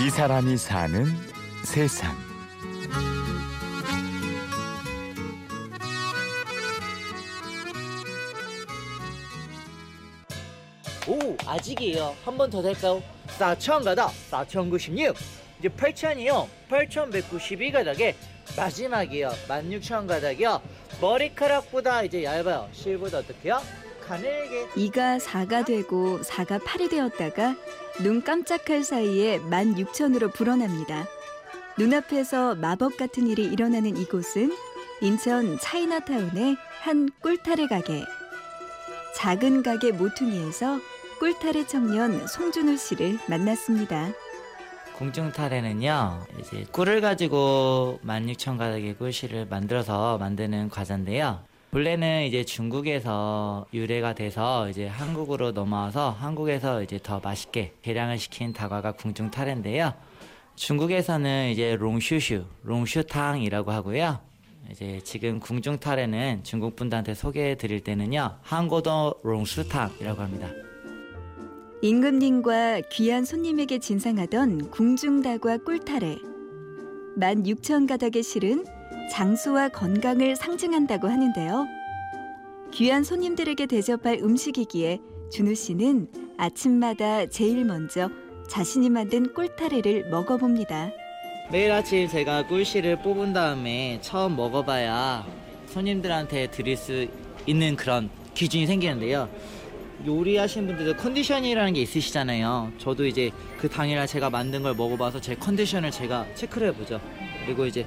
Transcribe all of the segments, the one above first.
이 사람이 사는 세상. 오 아직이에요 한 번 더 될까요? 4천 가다 4,096 이제 8천이요 8,192 가닥에 마지막이요 16,000 가닥이요 머리카락보다 이제 얇아요 실보다 어떻게요? 이가 4가 되고 4가 8이 되었다가 눈 깜짝할 사이에 16,000으로 불어납니다. 눈앞에서 마법 같은 일이 일어나는 이곳은 인천 차이나타운의 한 꿀타래 가게. 작은 가게 모퉁이에서 꿀타래 청년 송준우 씨를 만났습니다. 궁중탈에는요 이제 꿀을 가지고 16,000 가닥의 꿀씨를 만들어서 만드는 과자인데요 본래는 이제 중국에서 유래가 돼서 이제 한국으로 넘어와서 한국에서 이제 더 맛있게 개량을 시킨 다과가 궁중탈인데요. 중국에서는 이제 롱슈슈, 롱슈탕이라고 하고요. 이제 지금 궁중탈에는 중국 분들한테 소개해 드릴 때는요. 한고도 롱슈탕이라고 합니다. 임금님과 귀한 손님에게 진상하던 궁중다과 꿀타래. 16,000가닥의 실은 장수와 건강을 상징한다고 하는데요. 귀한 손님들에게 대접할 음식이기에 준우 씨는 아침마다 제일 먼저 자신이 만든 꿀타래를 먹어봅니다. 매일 아침 제가 꿀씨를 뽑은 다음에 처음 먹어봐야 손님들한테 드릴 수 있는 그런 기준이 생기는데요. 요리하시는 분들도 컨디션이라는 게 있으시잖아요. 저도 이제 그 당일날 제가 만든 걸 먹어봐서 제 컨디션을 제가 체크를 해보죠. 그리고 이제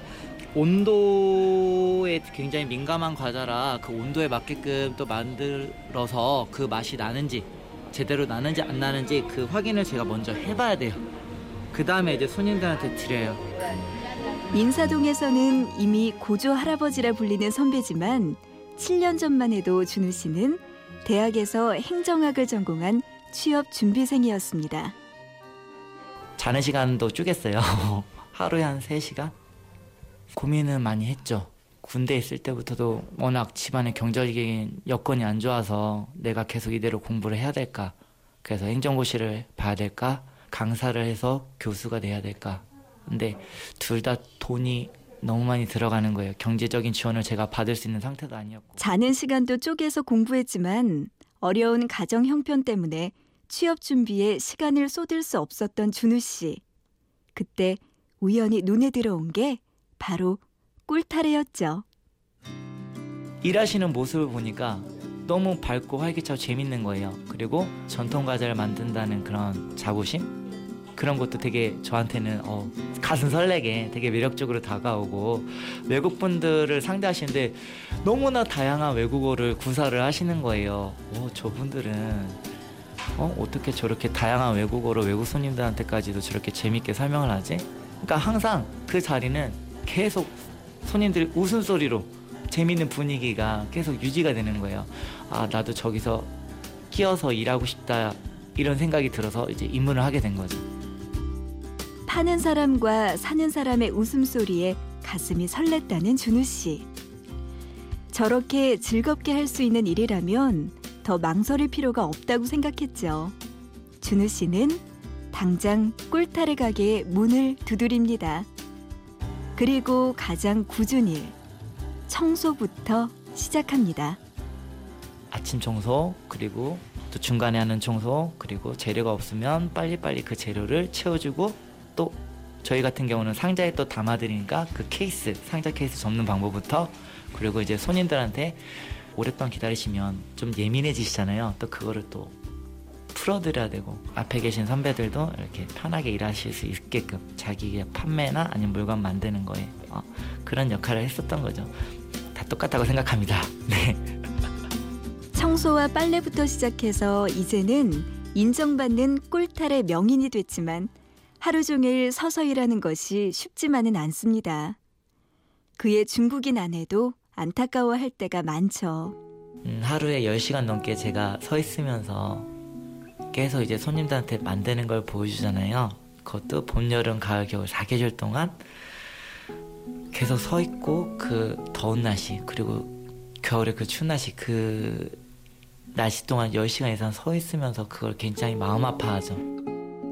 온도에 굉장히 민감한 과자라 그 온도에 맞게끔 또 만들어서 그 맛이 나는지 제대로 나는지 안 나는지 그 확인을 제가 먼저 해봐야 돼요. 그 다음에 이제 손님들한테 드려요. 인사동에서는 이미 고조 할아버지라 불리는 선배지만 7년 전만 해도 준우 씨는 대학에서 행정학을 전공한 취업 준비생이었습니다. 자는 시간도 쪼갰어요. 하루에 한 3시간? 고민은 많이 했죠. 군대 있을 때부터도 워낙 집안의 경제적인 여건이 안 좋아서 내가 계속 이대로 공부를 해야 될까? 그래서 행정고시를 봐야 될까? 강사를 해서 교수가 돼야 될까? 근데 둘 다 돈이 너무 많이 들어가는 거예요. 경제적인 지원을 제가 받을 수 있는 상태도 아니었고. 자는 시간도 쪼개서 공부했지만 어려운 가정 형편 때문에 취업 준비에 시간을 쏟을 수 없었던 준우 씨. 그때 우연히 눈에 들어온 게 바로 꿀타래였죠. 일하시는 모습을 보니까 너무 밝고 활기차고 재밌는 거예요. 그리고 전통 과자를 만든다는 그런 자부심? 그런 것도 되게 저한테는 어, 가슴 설레게 되게 매력적으로 다가오고 외국 분들을 상대하시는데 너무나 다양한 외국어를 구사를 하시는 거예요. 오, 저분들은 어, 어떻게 저렇게 다양한 외국어로 외국 손님들한테까지도 저렇게 재밌게 설명을 하지? 그러니까 항상 그 자리는 계속 손님들이 웃음소리로 재밌는 분위기가 계속 유지가 되는 거예요. 아, 나도 저기서 끼어서 일하고 싶다. 이런 생각이 들어서 이제 입문을 하게 된 거죠. 파는 사람과 사는 사람의 웃음소리에 가슴이 설렜다는 준우 씨. 저렇게 즐겁게 할 수 있는 일이라면 더 망설일 필요가 없다고 생각했죠. 준우 씨는 당장 꿀타래 가게의 문을 두드립니다. 그리고 가장 굳은 일, 청소부터 시작합니다. 아침 청소 그리고 또 중간에 하는 청소 그리고 재료가 없으면 빨리빨리 그 재료를 채워주고 또 저희 같은 경우는 상자에 또 담아드리니까 그 케이스 상자 케이스 접는 방법부터 그리고 이제 손님들한테 오랫동안 기다리시면 좀 예민해지시잖아요. 또 그거를 또 풀어드려야 되고 앞에 계신 선배들도 이렇게 편하게 일하실 수 있게끔 자기의 판매나 아니면 물건 만드는 거에 어, 그런 역할을 했었던 거죠. 다 똑같다고 생각합니다. 네. 청소와 빨래부터 시작해서 이제는 인정받는 꿀탈의 명인이 됐지만 하루 종일 서서 일하는 것이 쉽지만은 않습니다. 그의 중국인 아내도 안타까워할 때가 많죠. 음, 하루에 10시간 넘게 제가 서 있으면서 계속 이제 손님들한테 만드는 걸 보여주잖아요. 그것도 봄, 여름, 가을, 겨울 4계절 동안 계속 서 있고 그 더운 날씨 그리고 겨울에 그 추운 날씨 그 날씨 동안 10시간 이상 서 있으면서 그걸 굉장히 마음 아파하죠.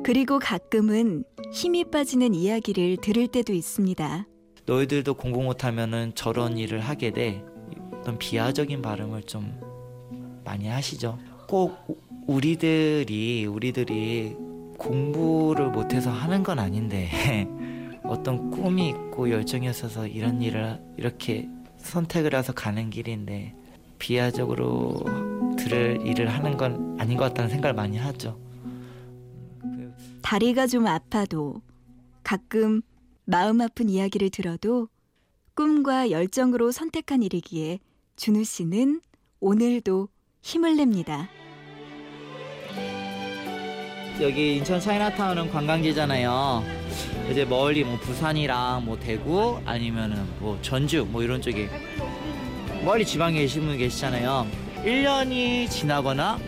그리고 가끔은 힘이 빠지는 이야기를 들을 때도 있습니다. 너희들도 공부 못하면은 저런 일을 하게 돼. 어떤 비하적인 발음을 좀 많이 하시죠. 꼭 우- 우리들이 우리들이 공부를 못해서 하는 건 아닌데 어떤 꿈이 있고 열정이 있어서 이런 일을 이렇게 선택을 해서 가는 길인데 비하적으로 들을 일을 하는 건 아닌 것 같다는 생각을 많이 하죠. 그 다리가 좀 아파도 가끔 마음 아픈 이야기를 들어도 꿈과 열정으로 선택한 일이기에 준우 씨는 오늘도 힘을 냅니다. 여기 인천 차이나타운은 관광지잖아요. 이제 멀리 뭐 부산이랑 뭐 대구 아니면은 뭐 전주 뭐 이런 쪽에 멀리 지방에 계신 분 계시잖아요. 1년이 지나거나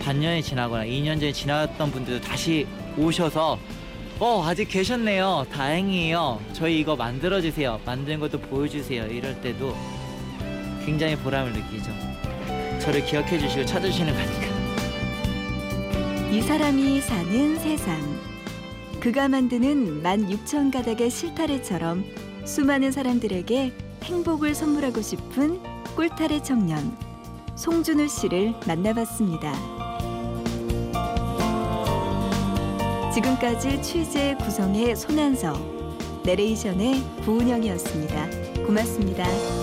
반년이 지나거나 2년 전에 지났던 분들도 다시 오셔서 어 아직 계셨네요. 다행이에요. 저희 이거 만들어 주세요. 만든 것도 보여주세요. 이럴 때도 굉장히 보람을 느끼죠. 저를 기억해 주시고 찾아주시는 거니까. 이 사람이 사는 세상. 그가 만드는 만 육천 가닥의 실타래처럼 수많은 사람들에게 행복을 선물하고 싶은 꿀타래 청년 송준우 씨를 만나봤습니다. 지금까지 취재 구성의 손한서, 내레이션의 구은영이었습니다. 고맙습니다.